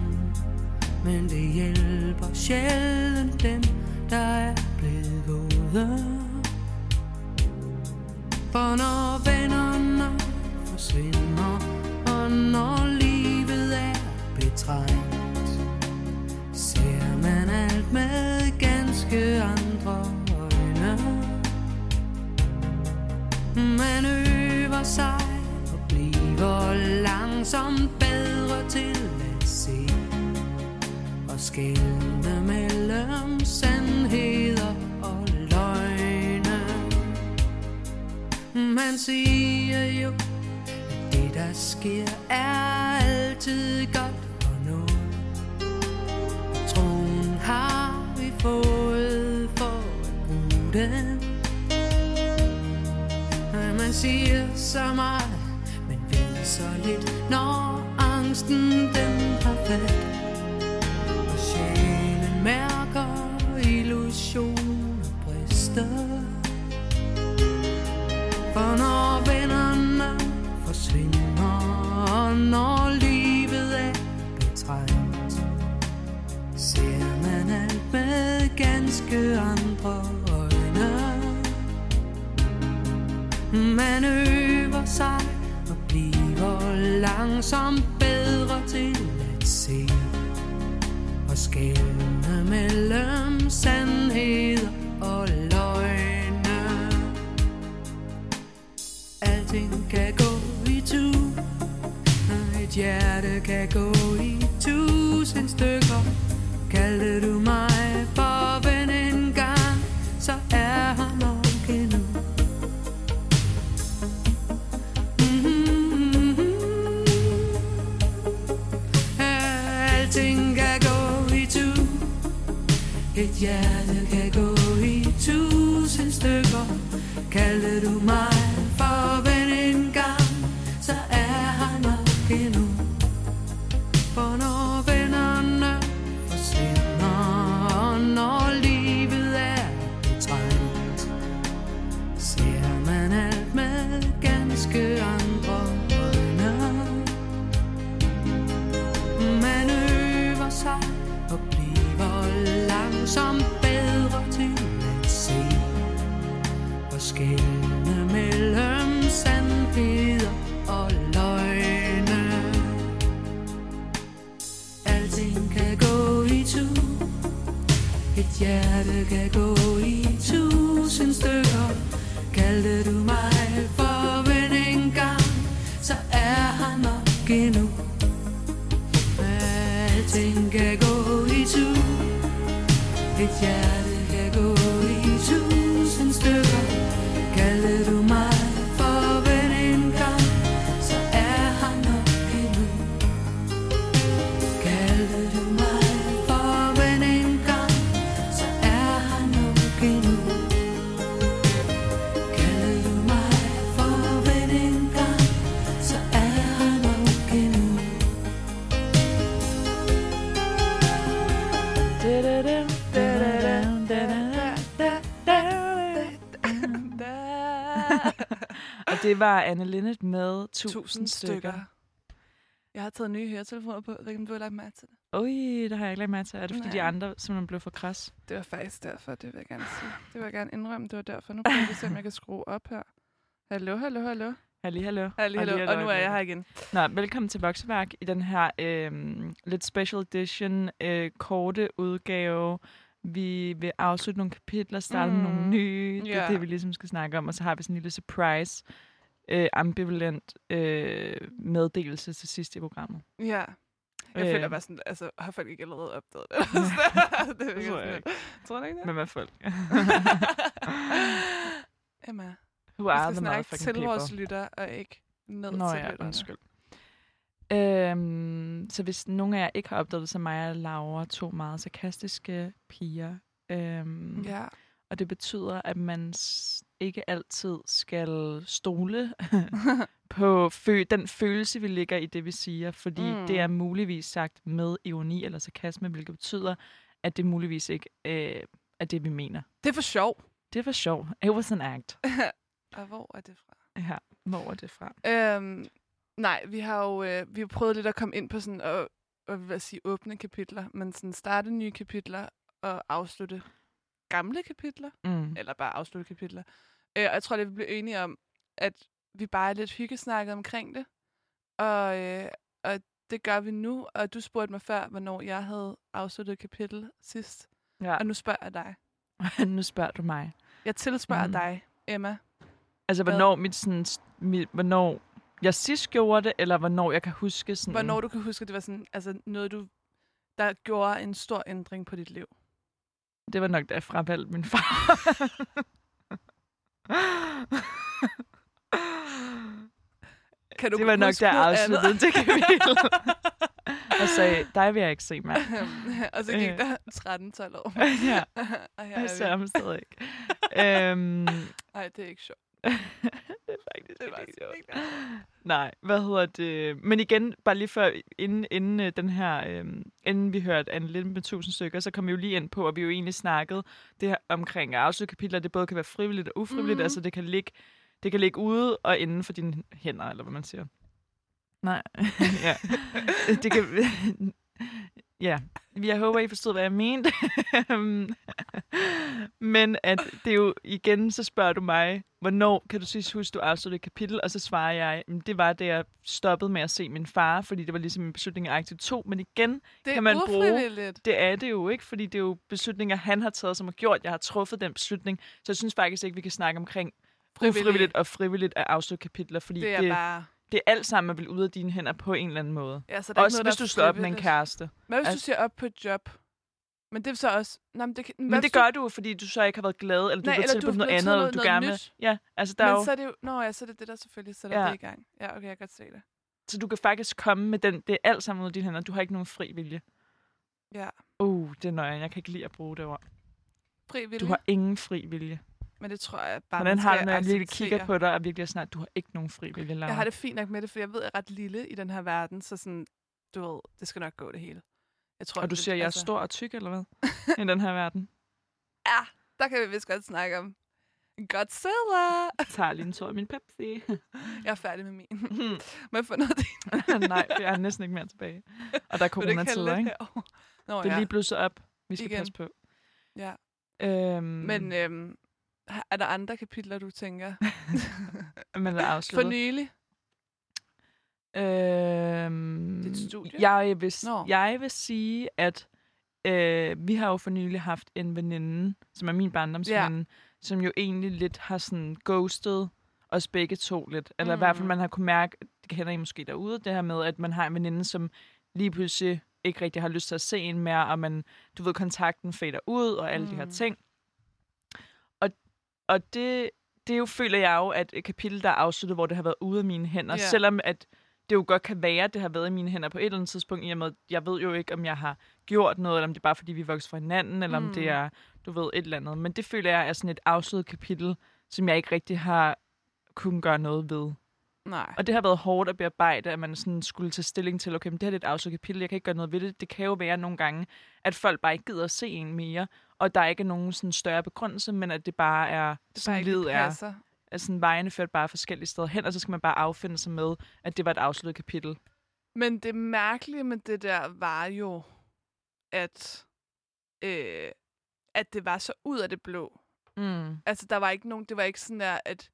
Men det hjælper sjældent dem, der er blevet gode For når vennerne forsvinder, og når livet er betrængt, med ganske andre øjne. Man øver sig og bliver langsomt bedre til at se og skelne mellem sandheder og løgne. Man siger jo, at det der sker er den. Man siger så meget, men ved så lidt, når angsten den har fat. Og sjælen mærker illusioner brister. For når vennerne forsvinder, og når livet er betrængt, ser man alt med ganske andre Man øver sig og bliver langsomt bedre til at se og skælne mellem sandheder og løgne. Alting kan gå i tu, et hjerte kan gå i tusind stykker. Kaldte du mig for Et hjerte kan gå i tusind stykker Kalder du mig var Anne Linnet med 1000 Tusind stykker. stykker. Jeg har taget nye høretelefoner på. Jeg ved ikke, du har lagt mærke til det. Ui, det har jeg ikke lagt mærke til. Er det fordi de Nej. andre simpelthen blev for kras? Det var faktisk derfor, det vil jeg gerne sige. Det vil jeg gerne indrømme, det var derfor. Nu prøver vi se, om jeg kan skrue op her. Hallo, hallo, hallo. Halli, hallo. Hallo, hallo. Og nu er jeg her igen. Nå, velkommen til Vokseværk i den her øh, lidt special edition øh, korte udgave. Vi vil afslutte nogle kapitler, starte mm. Mm. nogle nye. Det er Ja. det, vi ligesom skal snakke om. Og så har vi sådan en lille surprise, øh, ambivalent øh, meddelelse til sidst i programmet. Ja. Jeg Øh. føler bare sådan, altså, har folk ikke allerede opdaget det? det er Det tror jeg ikke. Tror du ikke det? Men hvad folk? Emma, Who vi are skal the snakke til people? vores lytter, og ikke ned Nå til ja, lytterne. undskyld. Øhm, så hvis nogen af jer ikke har opdaget så er mig og Laura to meget sarkastiske piger. Øhm, Ja. Og det betyder, at man ikke altid skal stole på fø- den følelse, vi ligger i det, vi siger. Fordi Mm. det er muligvis sagt med ironi eller sarkasme, hvilket betyder, at det muligvis ikke øh, er det, vi mener. Det er for sjov. Det var sjovt. It was an act. og hvor er det fra? Ja, hvor er det fra? Øhm, nej, vi har jo øh, vi har prøvet lidt at komme ind på sådan, og, og hvad sige, åbne kapitler, men sådan starte nye kapitler og afslutte gamle kapitler, Mm. eller bare afslutte kapitler. Øh, og jeg tror, det vi blev enige om, at vi bare er lidt hyggesnakket omkring det, og, øh, og det gør vi nu, og du spurgte mig før, hvornår jeg havde afsluttet et kapitel sidst, Ja. og nu spørger jeg dig. nu spørger du mig. Jeg tilspørger Mhm. dig, Emma. Altså, hvornår mit sådan, mit, hvornår jeg sidst gjorde det, eller hvornår jeg kan huske sådan... Hvornår du kan huske, det var sådan, altså noget, du, der gjorde en stor ændring på dit liv. Det var nok, da jeg fravalgte min far. Kan du det var nok, noget afsluttede det kapitel. og sagde, dig vil jeg ikke se, mand. og så gik Øh. der 13-12 år. ja, og her jeg er ser vi. ham stadig ikke. øhm, Ej, det er ikke sjovt. det er faktisk Det altså sjovt. ikke. Nej, hvad hedder det? Men igen, bare lige før, inden, inden øh, den her, øh, inden vi hørte Anne Lind med tusind stykker, så kom vi jo lige ind på, at vi jo egentlig snakkede det her omkring at afslutte kapitler, det både kan være frivilligt og ufrivilligt, mm. altså det kan ligge det kan ligge ude og inden for dine hænder, eller hvad man siger. Nej, ja. Det kan... ja, jeg håber, I forstod, hvad jeg mente. Men at det er jo igen, så spørger du mig, hvornår kan du sidst huske, du afsluttede et kapitel? Og så svarer jeg, "Jamen, det var, da jeg stoppede med at se min far, fordi det var ligesom en beslutning af aktiv 2. Men igen, Det Kan man bruge- det er det jo ikke, fordi det er jo beslutninger, han har taget, som har gjort, jeg har truffet den beslutning. Så jeg synes faktisk ikke, vi kan snakke omkring Frivilligt. ufrivilligt og frivilligt at afslutte kapitler, fordi Det er det, bare... det er alt sammen vel ude af dine hænder på en eller anden måde. Ja, så der er Også ikke noget, hvis der du er slår op med en kæreste. Hvad hvis du Altså- siger op på et job? Men det er så også... Nej, men det, kan, Men det gør du, fordi du så ikke har været glad, eller du Nej, været eller du er noget andet, eller du noget gerne vil. Ja, altså der Du, er men jo, så er det jo... Nå ja, så er det det, der selvfølgelig sætter Ja. det i gang. Ja, okay, jeg kan godt se det. så du kan faktisk komme med den, det er alt sammen ud af dine hænder. Du har ikke nogen fri vilje. Ja. Uh, det er nøjeren. Jeg kan ikke lide at bruge det ord. Fri vilje. Du har ingen fri vilje. Men det tror jeg bare, Hvordan har du, når jeg virkelig kigger på dig, og virkelig er snart, du har ikke nogen fri vilje, Laura? Jeg har det fint nok med det, for jeg ved, at jeg er ret lille i den her verden, så sådan, du ved, det skal nok gå det hele. Jeg tror, Og du det, siger, at jeg er stor og tyk, eller hvad? I den her verden. Ja, der kan vi vist godt snakke om Godzilla. Jeg tager lige en tår af min Pepsi. Jeg er færdig med min. Må jeg få noget af det? Nej, jeg har næsten ikke mere tilbage. Og der er coronatider, ikke? Nå, Det er ja. lige blusset op. Vi skal Igen. passe på. Ja. Øhm, Men øhm, er der andre kapitler, du tænker? men er For afsluttet. nylig? Øhm, Dit studie? jeg, vil, Nå. jeg vil sige, at øh, vi har jo for nylig haft en veninde, som er min barndomsveninde, ja. som jo egentlig lidt har sådan ghostet os begge to lidt. Eller mm. i hvert fald, Mm. man har kunne mærke, det kender I måske derude, det her med, at man har en veninde, som lige pludselig ikke rigtig har lyst til at se en mere, og man, du ved, kontakten fader ud, og alle mm. de her Mm. ting. Og, det, det jo, føler jeg jo, at et kapitel, der er afsluttet, hvor det har været ude af mine hænder, Ja. selvom at det jo godt kan være, at det har været i mine hænder på et eller andet tidspunkt, i og med, jeg ved jo ikke, om jeg har gjort noget, eller om det er bare, fordi vi er vokset fra hinanden, eller mm. om det Mm. er, du ved, et eller andet. Men det føler jeg er sådan et afsluttet kapitel, som jeg ikke rigtig har kunnet gøre noget ved. Nej. Og det har været hårdt at bearbejde, at man sådan skulle tage stilling til, okay, men det her er et afsluttet kapitel, jeg kan ikke gøre noget ved det. Det kan jo være nogle gange, at folk bare ikke gider at se en mere, og der ikke er nogen sådan større begrundelse, men at det bare er, det bare sådan ikke livet er. At sådan vejene ført bare forskellige steder hen, og så skal man bare affinde sig med, at det var et afsluttet kapitel. Men det mærkelige med det der var jo, at, øh, at det var så ud af det blå. Mm. Altså, der var ikke nogen, det var ikke sådan der, at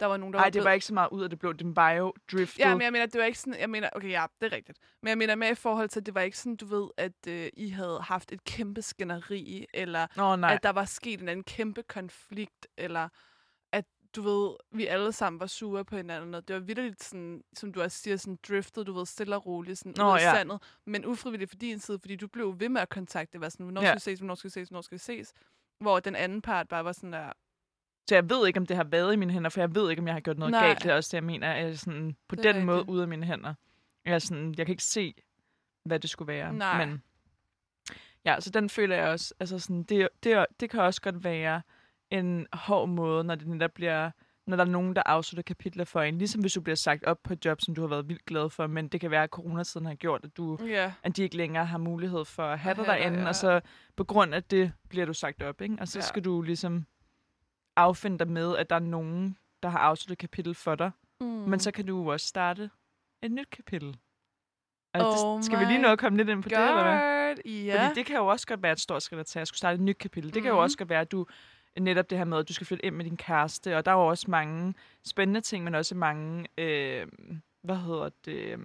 der var nogen, der Nej, det var ikke så meget ud af det blå. Det var jo driftet. Ja, men jeg mener, det var ikke sådan, jeg mener, okay, ja, det er rigtigt. Men jeg mener med i forhold til, at det var ikke sådan, du ved, at øh, I havde haft et kæmpe skænderi, eller nej. at der var sket en anden kæmpe konflikt, eller at, du ved, vi alle sammen var sure på hinanden, og det var vildt sådan, som du også siger, sådan driftet, du ved, stille og roligt, sådan Nå, ud af ja. sandet, men ufrivilligt for din side, fordi du blev ved med at kontakte, det var sådan, hvornår Ja. skal vi ses, hvornår skal vi ses, hvornår skal vi ses, hvor den anden part bare var sådan der, Så jeg ved ikke, om det har været i mine hænder, for jeg ved ikke, om jeg har gjort noget Nej. galt. Det er også det, jeg mener. Er sådan, på Det den måde rigtigt. ud af mine hænder. Jeg, er sådan, jeg kan ikke se, hvad det skulle være. Nej. Men ja, så den føler jeg også. Altså sådan, det, det, det kan også godt være en hård måde, når det netop bliver når der er nogen, der afslutter kapitler for en. Ligesom hvis du bliver sagt op på et job, som du har været vildt glad for, men det kan være, at coronatiden har gjort, at, du, ja, at de ikke længere har mulighed for at have At dig have dig, derinde, ja. og så på grund af det bliver du sagt op, ikke? Og så Ja. skal du ligesom affinde dig med, at der er nogen, der har afsluttet et kapitel for dig. mm. Men så kan du jo også starte et nyt kapitel. Og Oh det, skal vi lige nå at komme lidt ind på det, eller hvad? God, ja. Fordi det kan jo også godt være et stort skridt at tage. at skulle starte et nyt kapitel. Det kan jo Mhm. også godt være, at du netop det her med, at du skal flytte ind med din kæreste. Og der er jo også mange spændende ting, men også mange, øh, hvad hedder det, øh,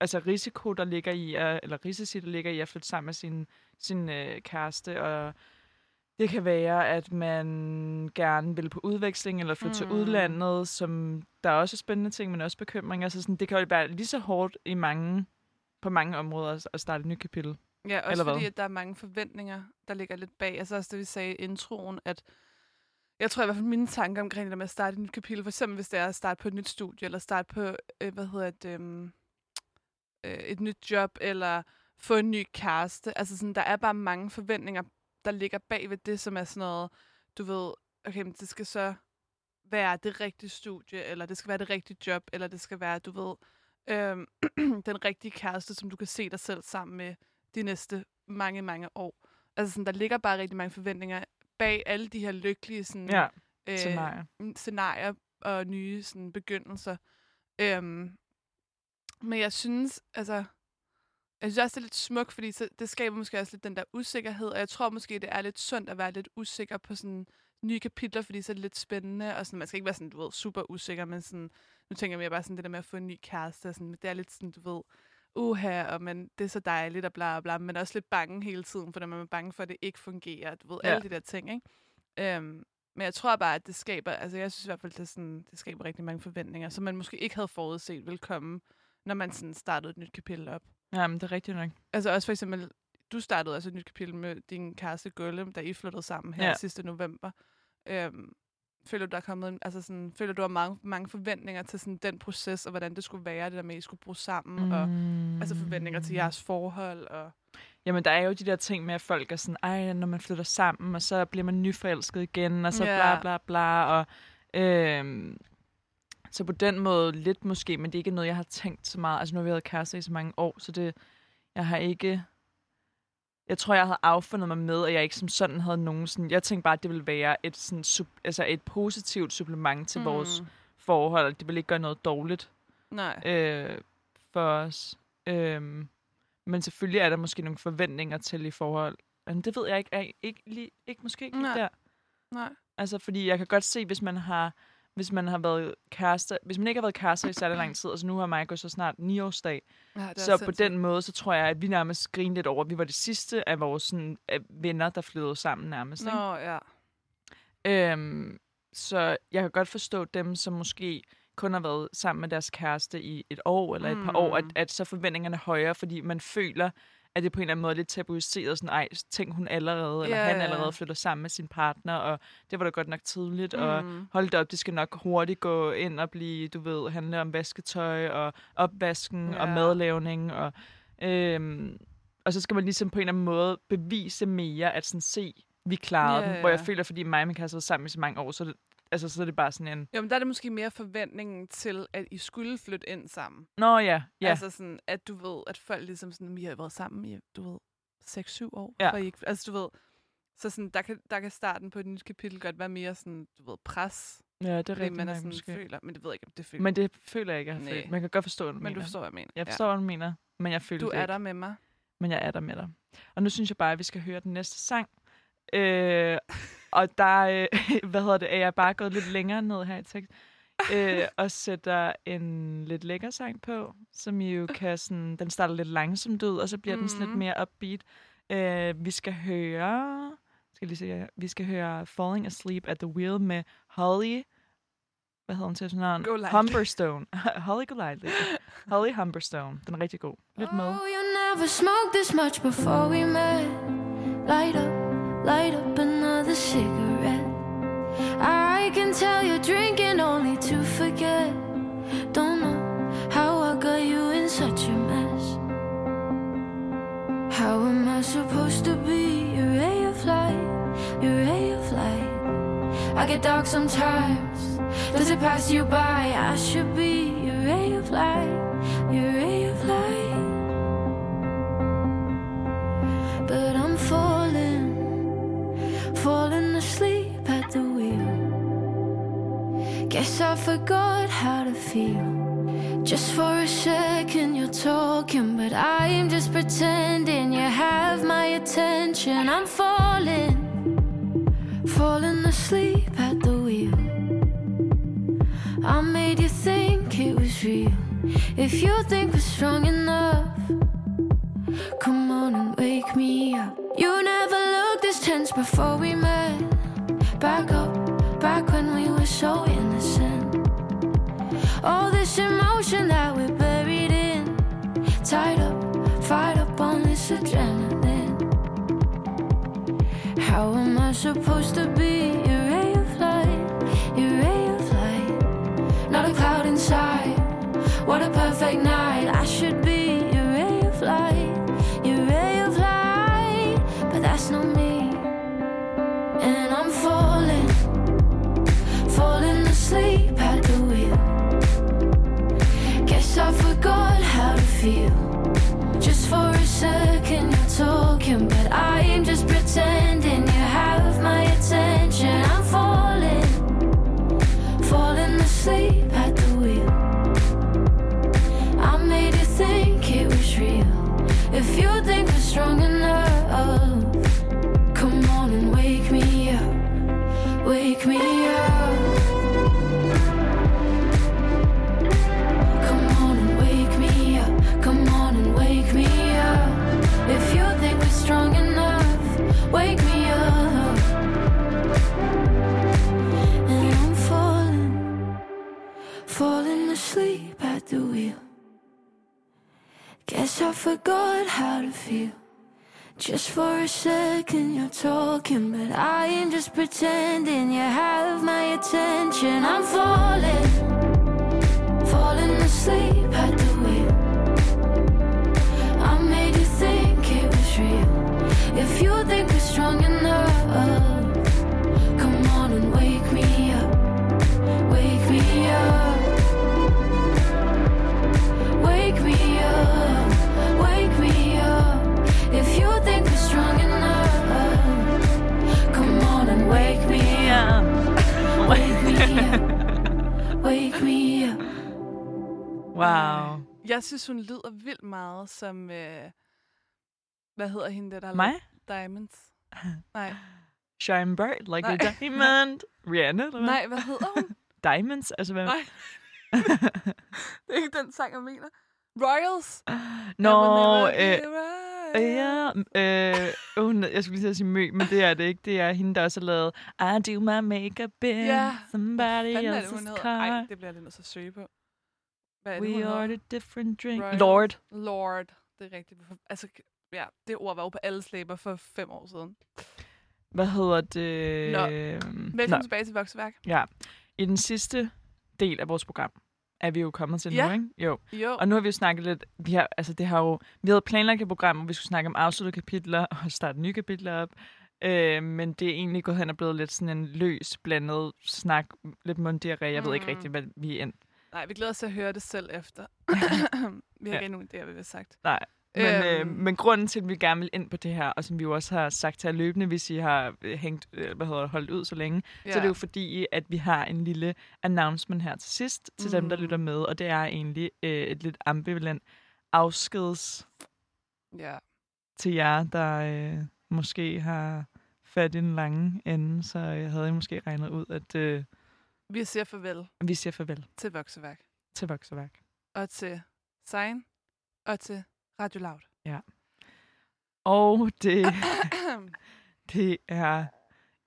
altså risiko, der ligger i, at, eller risici, der ligger i at flytte sammen med sin, sin øh, kæreste. Og Det kan være, at man gerne vil på udveksling eller flytte mm. til udlandet, som der er også spændende ting, men også bekymringer. Så sådan, det kan jo være lige så hårdt i mange, på mange områder at- starte et nyt kapitel. Ja, også Eller hvad? fordi, at der er mange forventninger, der ligger lidt bag. Altså også det, vi sagde i introen, at jeg tror i hvert fald mine tanker omkring det der med at starte et nyt kapitel, for eksempel hvis det er at starte på et nyt studie, eller starte på, øh, hvad hedder det, øhm, øh, et nyt job, eller få en ny kæreste. Altså sådan, der er bare mange forventninger, der ligger bag ved det, som er sådan noget, du ved, okay, men det skal så være det rigtige studie, eller det skal være det rigtige job, eller det skal være, du ved, øhm, den rigtige kæreste, som du kan se dig selv sammen med de næste mange, mange år. Altså sådan, der ligger bare rigtig mange forventninger bag alle de her lykkelige sådan, Ja, øh, scenarie. mm, scenarier og nye sådan, begyndelser. Øhm, men jeg synes, altså, jeg synes også, det er lidt smukt, fordi så, det skaber måske også lidt den der usikkerhed, og jeg tror måske, det er lidt sundt at være lidt usikker på sådan nye kapitler, fordi så er det lidt spændende, og sådan, man skal ikke være sådan, du ved, super usikker, men sådan, nu tænker jeg mere bare sådan det der med at få en ny kæreste, og sådan, det er lidt sådan, du ved, uha, og men det er så dejligt, og bla, bla, bla, men også lidt bange hele tiden, for man er bange for, at det ikke fungerer, du ved, Ja. alle de der ting, ikke? Øhm, men jeg tror bare, at det skaber, altså jeg synes i hvert fald, det, sådan, det skaber rigtig mange forventninger, som man måske ikke havde forudset ville komme, når man sådan startede et nyt kapitel op. Ja, men det er rigtigt nok. Altså også for eksempel, du startede altså et nyt kapitel med din kæreste Gulle, da I flyttede sammen her Ja. sidste november. Øhm, føler du, der er kommet, en- altså sådan, føler du, har mange, mange forventninger til sådan den proces, og hvordan det skulle være, det der med, at I skulle bruge sammen, mm. og altså forventninger til jeres forhold, og Jamen, der er jo de der ting med, at folk er sådan, ej, når man flytter sammen, og så bliver man nyforelsket igen, og så Ja. bla bla bla, og øhm, så på den måde lidt måske, men det er ikke noget, jeg har tænkt så meget. Altså nu har vi været kærester i så mange år, så det, jeg har ikke, jeg tror, jeg havde affundet mig med, at jeg ikke som sådan havde nogen sådan, jeg tænkte bare, at det ville være et, sådan, sub, altså et positivt supplement til mm. vores forhold, og det ville ikke gøre noget dårligt Nej. øh, for os. Øhm, men selvfølgelig er der måske nogle forventninger til i forhold. Men det ved jeg ikke. Er ikke, lige, ikke måske ikke Nej. der. Nej. Altså, fordi jeg kan godt se, hvis man har hvis man har været kærester, hvis man ikke har været kærester i særlig lang tid, altså nu har gået så snart 9 årsdag, Ja, er så på sindssygt. den måde, så tror jeg, at vi nærmest griner lidt over, vi var det sidste af vores sådan, af venner, der flyttede sammen nærmest. Ikke? Nå, ja. Øhm, så jeg kan godt forstå dem, som måske kun har været sammen med deres kæreste i et år eller et par år, at, Mm. at så er forventningerne højere, fordi man føler, at det på en eller anden måde er lidt tabuiseret. Sådan, ej, tænk hun allerede, eller Ja, han allerede flytter sammen med sin partner, og det var da godt nok tidligt, mm. og hold da op, det skal nok hurtigt gå ind og blive, du ved, handle om vasketøj, og opvasken, ja. og madlavning, og, øhm, og så skal man ligesom på en eller anden måde bevise mere, at sådan, se, vi klarede Ja, den, hvor jeg føler, fordi mig og min kæreste har været sammen i så mange år, så er altså, så er det bare sådan en, Jo, men der er det måske mere forventningen til, at I skulle flytte ind sammen. nå ja, ja, Altså sådan, at du ved, at folk ligesom sådan, vi har været sammen i, du ved, 6-7 år. Ja. For I ikke, altså du ved, så sådan, der kan, der kan starten på et nyt kapitel godt være mere sådan, du ved, pres. ja, det er rigtigt man er sådan, måske. føler, men det ved jeg ikke, om det føler. Men det føler jeg ikke, jeg har følt. Man kan godt forstå, hvad du men du mener. forstår, hvad jeg mener. Jeg forstår, hvad du mener, men jeg føler Du er ikke. der med mig. men jeg er der med dig. Og nu synes jeg bare, at vi skal høre den næste sang. Øh, og der øh, hvad hedder det, er jeg bare gået lidt længere ned her i tekst. Øh, og sætter en lidt lækker sang på, som I jo kan sådan, den starter lidt langsomt ud, og så bliver mm. den sådan lidt Mhm. mere upbeat. Øh, vi skal høre, skal lige se, vi skal høre Falling Asleep at the Wheel med Holly, hvad hedder hun til sådan navn? Humberstone. Holly Golightly. Holly Humberstone. Den er rigtig god. Lidt med. Oh, you never smoked this much before we met. Light up, light up cigarette. I can tell you're drinking only to forget. Don't know how I got you in such a mess. How am I supposed to be your ray of light, your ray of light? I get dark sometimes. Does it pass you by? I should be your ray of light, your ray Guess I forgot how to feel. Just for a second you're talking, but I am just pretending you have my attention. I'm falling, falling asleep at the wheel. I made you think it was real. If you think we're strong enough, come on and wake me up. You never looked this tense before we met. Back up, back when we were so innocent. How am I supposed to be your ray of light? Your ray of light. Not a cloud inside. What a perfect night. Guess I forgot how to feel. Just for a second you're talking, but I am just pretending you have my attention. I'm falling falling asleep at the wheel. I made you think it was real. If you think we're strong enough, up, wake me up. Wow. Jeg synes, hun lyder vildt meget som... Øh, hvad hedder hende, der, der Mig? Diamonds? Nej. Shine bright like Nej. a diamond. Rihanna, eller hvad? Nej, hvad hedder hun? Diamonds? Altså, hvad? Nej. Det er ikke den sang, jeg mener. Royals. Nå, never øh. Ja, øh, hun, jeg skulle lige til at sige Mø, men det er det ikke. Det er hende, der også har lavet I do my makeup in Ja. somebody Fanden er det, else's hun hedder? car. Ej, det bliver jeg lidt nødt til at søge på. Hvad er det, We ordered different drink. Royal. Lord. Lord. Det er rigtigt. Altså, ja, det ord var jo på alle slæber for fem år siden. Hvad hedder det? Nå. Øhm, Velkommen tilbage til Vokseværk. Ja. I den sidste del af vores program er vi jo kommet til Ja. nu, ikke? Jo. Jo. Og nu har vi jo snakket lidt, vi har, altså det har jo, vi havde planlagt et program, hvor vi skulle snakke om afsluttede kapitler og starte nye kapitler op. Øh, men det er egentlig gået hen og blevet lidt sådan en løs, blandet snak, lidt munddiarré. Jeg ved ikke Mm. rigtigt, hvad vi er endt. Nej, vi glæder os til at høre det selv efter. vi har Ja. ikke nogen idé, hvad vi har sagt. Nej. Men, øh, Øhm. men grunden til, at vi gerne vil ind på det her, og som vi jo også har sagt til løbende, hvis I har øh, hængt, øh, hvad hedder holdt ud så længe, ja. så er det jo fordi, at vi har en lille announcement her til sidst, til mm. dem, der Mm. lytter med, og det er egentlig øh, et lidt ambivalent afskeds Ja. til jer, der øh, måske har fat i den lange ende, så jeg havde måske regnet ud, at øh, Vi siger farvel vi siger farvel til Vokseværk. til Vokseværk. Og til Sein. Og til Radio Loud. Og det, det er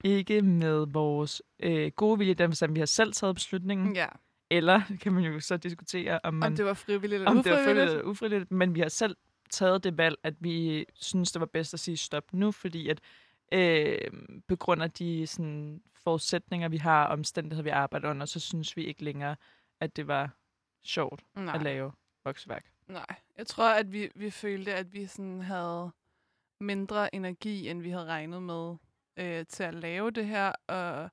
ikke med vores øh, gode vilje, dem, som vi har selv taget beslutningen, ja. eller kan man jo så diskutere, om, man, Om det var frivilligt eller om det var ufrivilligt. frivilligt eller ufrivilligt, men vi har selv taget det valg, at vi synes, det var bedst at sige stop nu, fordi at øh, på grund af de sådan, forudsætninger, vi har, omstændigheder, vi arbejder under, så synes vi ikke længere, at det var sjovt Nej. at lave voksværk. Nej, jeg tror, at vi, vi følte, at vi sådan havde mindre energi, end vi havde regnet med øh, til at lave det her. Og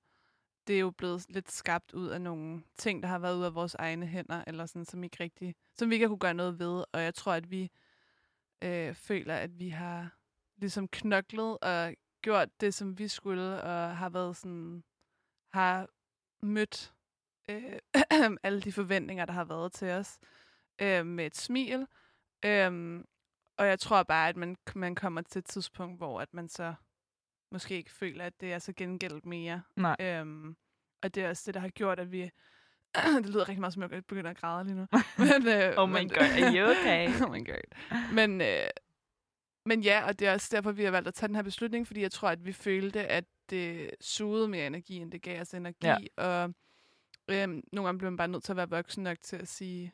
det er jo blevet lidt skabt ud af nogle ting, der har været ud af vores egne hænder, eller sådan, som, ikke rigtig, som vi ikke har kunne gøre noget ved. Og jeg tror, at vi øh, føler, at vi har ligesom knoklet og gjort det, som vi skulle, og har været sådan, har mødt øh, alle de forventninger, der har været til os øh, med et smil. Øhm, og jeg tror bare, at man, man kommer til et tidspunkt, hvor at man så måske ikke føler, at det er så gengældt mere. Nej. Øhm, og det er også det, der har gjort, at vi... det lyder rigtig meget som, jeg begynder at græde lige nu. men, øh, Oh my men, god, are you okay? oh my god. Men, øh, men ja, og det er også derfor, vi har valgt at tage den her beslutning, fordi jeg tror, at vi følte, at det sugede mere energi, end det gav os energi. Ja. Og øhm, nogle gange bliver man bare nødt til at være voksen nok til at sige,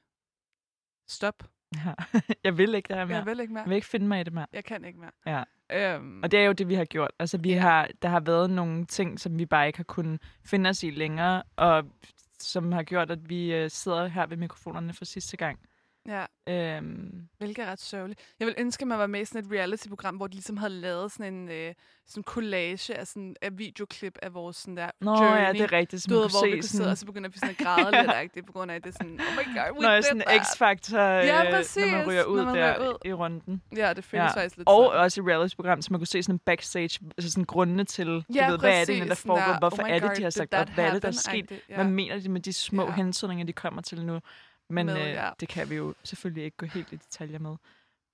stop, Ja. jeg vil ikke det her mere. jeg vil ikke mere. Jeg vil ikke finde mig i det mere. Jeg kan ikke mere. Ja. Øhm, Og det er jo det, vi har gjort. Altså, vi har, der har været nogle ting, som vi bare ikke har kunnet finde os i længere, og som har gjort, at vi øh, sidder her ved mikrofonerne for sidste gang. Ja, Øhm, hvilket er ret sørgeligt. Jeg vil ønske, at man var med i sådan et reality-program, hvor de ligesom havde lavet sådan en øh, sådan collage af, sådan, af videoklip af vores sådan der Nå journey. ja, det er rigtigt. Så Du ved, kunne hvor vi se kunne sidde, sådan, og så begynder vi sådan at græde lidt af det, på grund af, at det er sådan, oh my god, we Nå, did sådan that. X-Factor, øh, Ja, når man præcis, ryger ud man der ryger ud. i runden. Ja, det føles Ja. faktisk lidt Og sådan. også i reality-program, så man kunne se sådan en backstage, altså sådan grundene til, du Ja, ved, hvad er det præcis, der foregår, hvorfor oh my er det, God, de har sagt hvad er det, der er sket, hvad mener de med de små hensynninger, de kommer til nu. Men Med, øh, ja. det kan vi jo selvfølgelig ikke gå helt i detaljer med.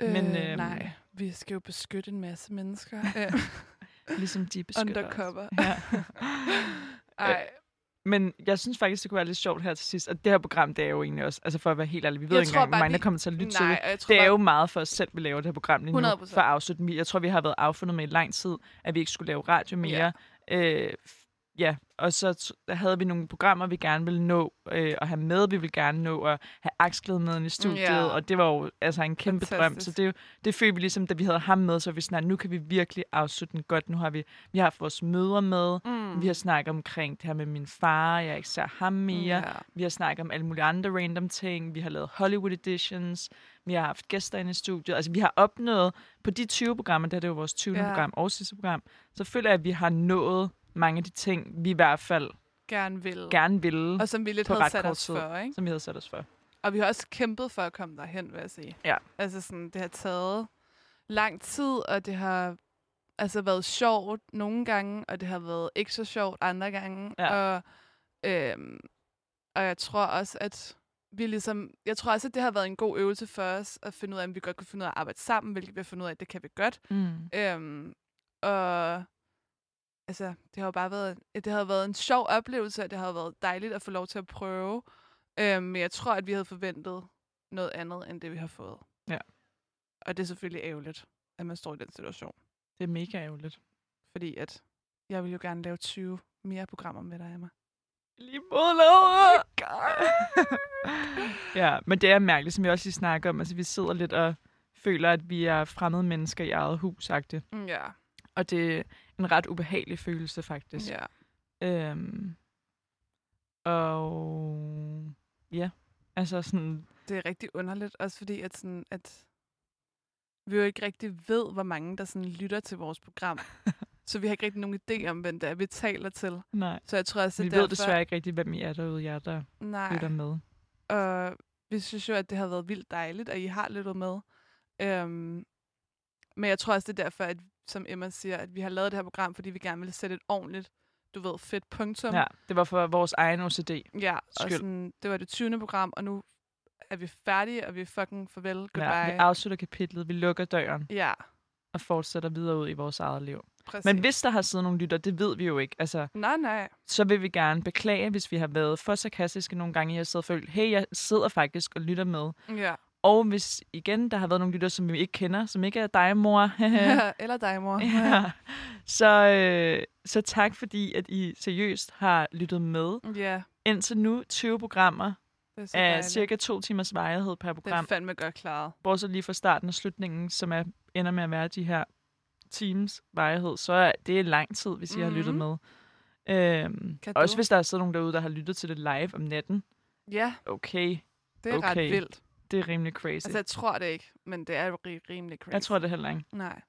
Øh, men, øhm, nej, vi skal jo beskytte en masse mennesker. Øh, Ligesom de beskytter os. Undercover. Ja. Ej, Men jeg synes faktisk, det kunne være lidt sjovt her til sidst. Og det her program, det er jo egentlig også, altså for at være helt ærlig, vi ved Jeg ikke engang, hvor mange der kommer til at lytte til nej, det. jeg tror Det er bare, jo meget for os selv, vi laver det her program lige nu, 100%. for at afslutte. Jeg tror, vi har været affundet med i lang tid, at vi ikke skulle lave radio mere. Ja, øh, ja. og så havde vi nogle programmer, vi gerne ville nå øh, at have med. Vi ville gerne nå at have Aksglæde med i studiet, Ja. og det var jo altså en kæmpe drøm. Fantastisk. Så det, er jo- det følte vi ligesom, da vi havde ham med, så vi at nu kan vi virkelig afslutte den godt. Nu har vi, vi har haft vores møder med, mm, vi har snakket omkring det her med min far, jeg ikke ser ham mere. Ja. Vi har snakket om alle mulige andre random ting. Vi har lavet Hollywood editions. Vi har haft gæster inde i studiet. Altså, vi har opnået på de 20 programmer, det her det er jo vores 20. Ja. program og sidste program, så føler jeg, at vi har nået mange af de ting, vi i hvert fald gerne vil. gerne ville, Og som vi lidt på havde sat os tid. for, ikke? som vi havde sat os for. Og vi har også kæmpet for at komme derhen, vil jeg sige. Ja. Altså sådan, det har taget lang tid, og det har altså været sjovt nogle gange, og det har været ikke så sjovt andre gange. Ja. Og, øhm, og jeg tror også, at vi ligesom, jeg tror også, at det har været en god øvelse for os, at finde ud af, om vi godt kan finde ud af at arbejde sammen, hvilket vi har fundet ud af, at det kan vi godt. Mm. Øhm, og altså, det har jo bare været, det har været en sjov oplevelse, og det har været dejligt at få lov til at prøve. Øhm, men jeg tror, at vi havde forventet noget andet, end det vi har fået. Ja. Og det er selvfølgelig ærgerligt, at man står i den situation. Det er mega ærgerligt. Fordi at jeg vil jo gerne lave 20 mere programmer med dig, Emma. Lige mod Laura! ja, men det er mærkeligt, som jeg også lige snakker om. Altså, vi sidder lidt og føler, at vi er fremmede mennesker i eget hus -agtigt. Mm, Ja, Og det en ret ubehagelig følelse, faktisk. ja. Øhm, og ja, altså sådan, Det er rigtig underligt, også fordi at, sådan, at vi jo ikke rigtig ved, hvor mange der sådan lytter til vores program. så vi har ikke rigtig nogen idé om, hvem det er, vi taler til. nej. Så jeg tror også, Vi at ved derfor, desværre ikke rigtig, hvem I er derude, jer der Nej, lytter med. og vi synes jo, at det har været vildt dejligt, at I har lyttet med. Øhm, men jeg tror også, det er derfor, at, som Emma siger, at vi har lavet det her program, fordi vi gerne vil sætte et ordentligt, du ved, fedt punktum. Ja, det var for vores egen OCD. ja og Skyld. sådan, det var det 20. program, og nu er vi færdige, og vi er fucking farvel, goodbye. Ja, vi afslutter kapitlet, vi lukker døren ja og fortsætter videre ud i vores eget liv. præcis. Men hvis der har siddet nogle lytter, det ved vi jo ikke. Altså, Nej, nej. så vil vi gerne beklage, hvis vi har været for sarkastiske nogle gange. Jeg har siddet og følt, hey, jeg sidder faktisk og lytter med. Ja. Og hvis igen, der har været nogle lytter, som vi ikke kender, som ikke er dig, mor. Eller dig, mor. ja. så, øh, så tak, fordi at I seriøst har lyttet med. ja Indtil nu 20 programmer er af dejligt. cirka to timers varighed per Det er program. fandme godt klaret. Bortset lige fra starten og slutningen, som er, ender med at være de her times varighed, så er det lang tid, hvis I har lyttet Mhm. med. Øhm, Kan også du? hvis der er siddet nogen derude, der har lyttet til det live om natten. Ja, Okay, det er. Okay. ret vildt. Det er rimelig crazy. Altså, jeg tror det ikke, men det er rimelig crazy. jeg tror det heller ikke. Nej.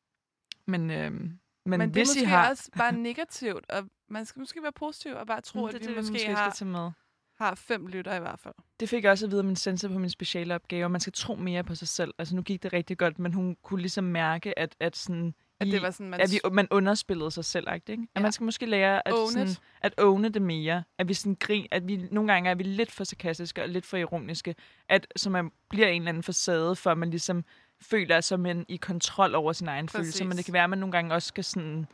Men, øhm, men, Men, det hvis er måske I har... også bare negativt, og man skal måske være positiv og bare tro, det, at er vi det, måske, måske har, skal med. har fem lytter i hvert fald. Det fik jeg også at vide af min sensor på min speciale opgave. Man skal tro mere på sig selv. Altså nu gik det rigtig godt, men hun kunne ligesom mærke, at, at, sådan, At det var sådan, man... at vi, man underspillede sig selv. Ikke? At Ja. man skal måske lære at, Own sådan, it. at owne det mere. At vi sådan grin, at vi nogle gange er vi lidt for sarkastiske og lidt for ironiske. At, så man bliver en eller anden facade, for man ligesom føler sig man i kontrol over sin egen Præcis. følelse. Men det kan være, at man nogle gange også skal sådan...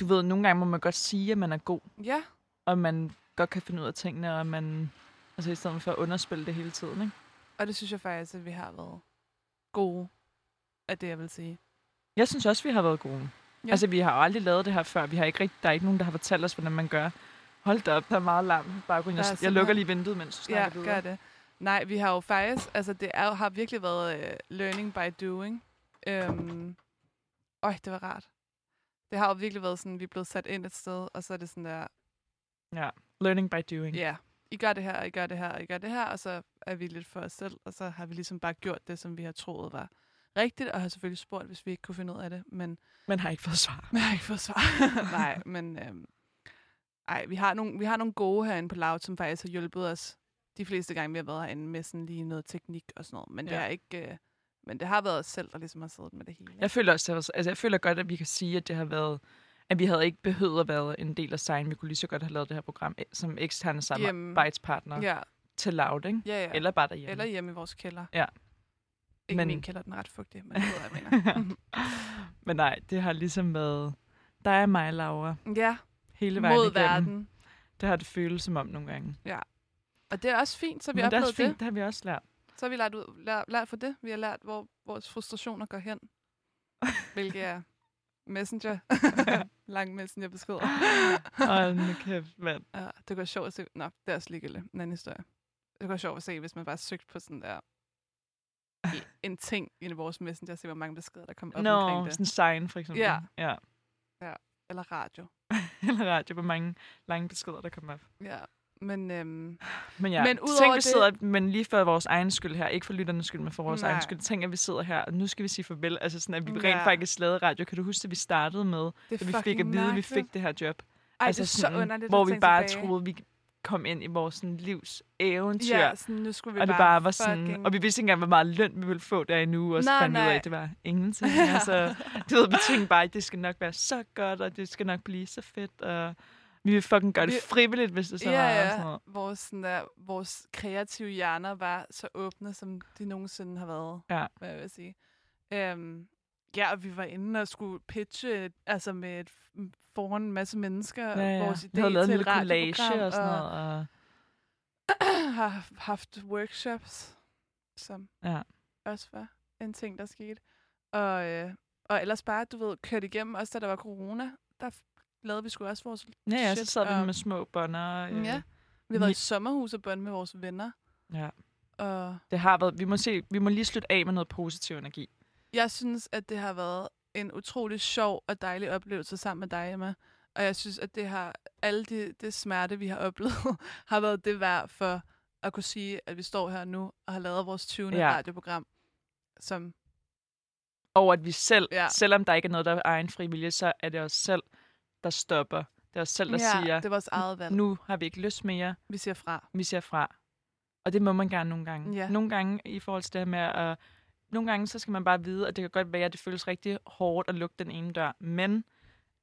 Du ved, nogle gange må man godt sige, at man er god. Ja, Og man godt kan finde ud af tingene, og man... Altså i stedet for at underspille det hele tiden, ikke? og det synes jeg faktisk, at vi har været gode af det, jeg vil sige. Jeg synes også, vi har været gode. Ja. Ja. Altså, vi har jo aldrig lavet det her før. Vi har ikke rigtig, der er ikke nogen, der har fortalt os, hvordan man gør. Hold da op, der er meget larm. Der er Jeg, jeg lukker lige vinduet, mens du Ja, snakker videre. gør det. Nej, vi har jo faktisk, altså det er, har virkelig været uh, learning by doing. Øhm, øj, det var rart. Det har jo virkelig været sådan, vi er blevet sat ind et sted, og så er det sådan der, Ja, learning by doing. ja, yeah, I gør det her, og I gør det her, og I gør det her, og så er vi lidt for os selv, og så har vi ligesom bare gjort det, som vi har troet var rigtigt, og har selvfølgelig spurgt, hvis vi ikke kunne finde ud af det, men Men har ikke fået svar. Jeg har ikke fået svar. Nej, men øhm, ej, vi, har nogle, vi har nogle gode herinde på Loud, som faktisk har hjulpet os de fleste gange, vi har været herinde med sådan lige noget teknik og sådan noget. Men, det, Ja. er ikke, øh, men det har været os selv, der ligesom har siddet med det hele. Jeg føler også, altså, jeg føler godt, at vi kan sige, at det har været at vi havde ikke behøvet at være en del af Sign. Vi kunne lige så godt have lavet det her program eh, som eksterne samarbejdspartner ja, til Loud, ikke? ja, ja. Eller bare derhjemme. Eller hjemme i vores kælder. Ja. Ikke Men- min kælder, den er ret fugtig, men ved jeg, mener. Men nej, det har ligesom været dig og mig, Laura, ja, hele vejen mod igennem. verden. Det har det føles som om nogle gange. Og det er også fint, så vi har det er også fint, det. har vi også lært. Så har vi lært, ud, lært, lært for det. Vi har lært, hvor vores frustrationer går hen. Hvilket er messenger. Lang messengerbeskeder. Hold nu kæft, mand. Ja, det være sjovt at se. Nå, det er også ligegyldigt. En anden historie. Det være sjovt at se, hvis man bare søgte på sådan der en ting i vores messenger, se, hvor mange beskeder, der kom op Nå, omkring det. sådan sign for eksempel. Ja. ja. Eller radio. Eller radio, hvor mange lange beskeder, der kommer op. Ja. Men øhm, Men ja, Men tænk, vi det- sidder, men lige for vores egen skyld her, ikke for lytternes skyld, men for vores Nej. egen skyld. Tænk, at vi sidder her, og nu skal vi sige farvel. Altså sådan, at vi Ja. rent faktisk lavede radio. Kan du huske, at vi startede med, det at vi fik at vide, at vi fik det her job? Ej, altså det er så sådan, underligt Hvor vi bare tilbage. troede, vi kom ind i vores sådan, livs eventyr. Ja, sådan, nu skulle vi og det bare, bare var sådan, fucking... og vi vidste ikke engang, hvor meget løn vi ville få der endnu, og så Nej, fandt vi ud af, nej. at det var ingenting. altså, du ved, vi tænkte bare, at det skal nok være så godt, og det skal nok blive så fedt, og vi vil fucking gøre det Vi- frivilligt, hvis det så ja, var. ja. Sådan noget. Vores, sådan der, vores kreative hjerner var så åbne, som de nogensinde har været, Ja. hvad jeg vil sige. Øhm, ja, og vi var inde og skulle pitche altså med et, foran en masse mennesker Ja, ja. vores idé vi havde lavet til en collage og sådan noget. Og, har haft workshops, som ja. også var en ting, der skete. Og, øh, og ellers bare, du ved, kørt igennem, også da der var corona, der lavede vi sgu også vores Ja, ja, så sad vi og- med små bånder. Øh, Ja. Vi været i sommerhus og børn med vores venner. ja. Og Det har været, vi må, se, vi må lige slutte af med noget positiv energi. Jeg synes, at det har været en utrolig sjov og dejlig oplevelse sammen med dig, Emma. Og jeg synes, at det har alle de, det smerte, vi har oplevet, har været det værd for at kunne sige, at vi står her nu og har lavet vores 20. Ja. Radioprogram, som Og at vi selv, ja. selvom der ikke er noget, der er egen frivillige, så er det os selv, der stopper. Det er os selv, der ja, siger, det er vores eget valg. nu har vi ikke lyst mere, Vi siger fra. vi siger fra. Og det må man gerne nogle gange. Ja. Nogle gange i forhold til det her med at... Nogle gange, så skal man bare vide, at det kan godt være, at det føles rigtig hårdt at lukke den ene dør, men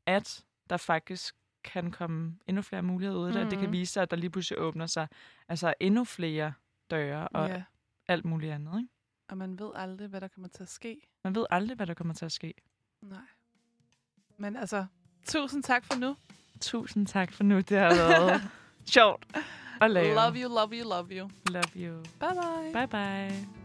at der faktisk kan komme endnu flere muligheder ud af det, og det kan Mhm. vise sig, at der lige pludselig åbner sig altså endnu flere døre og Ja. alt muligt andet. Ikke? Og man ved aldrig, hvad der kommer til at ske. Man ved aldrig, hvad der kommer til at ske. Nej. Men altså, tusind tak for nu. Tusind tak for nu. Det har været sjovt at lave. Love you, love you, love you. Love you. Bye bye. Bye bye.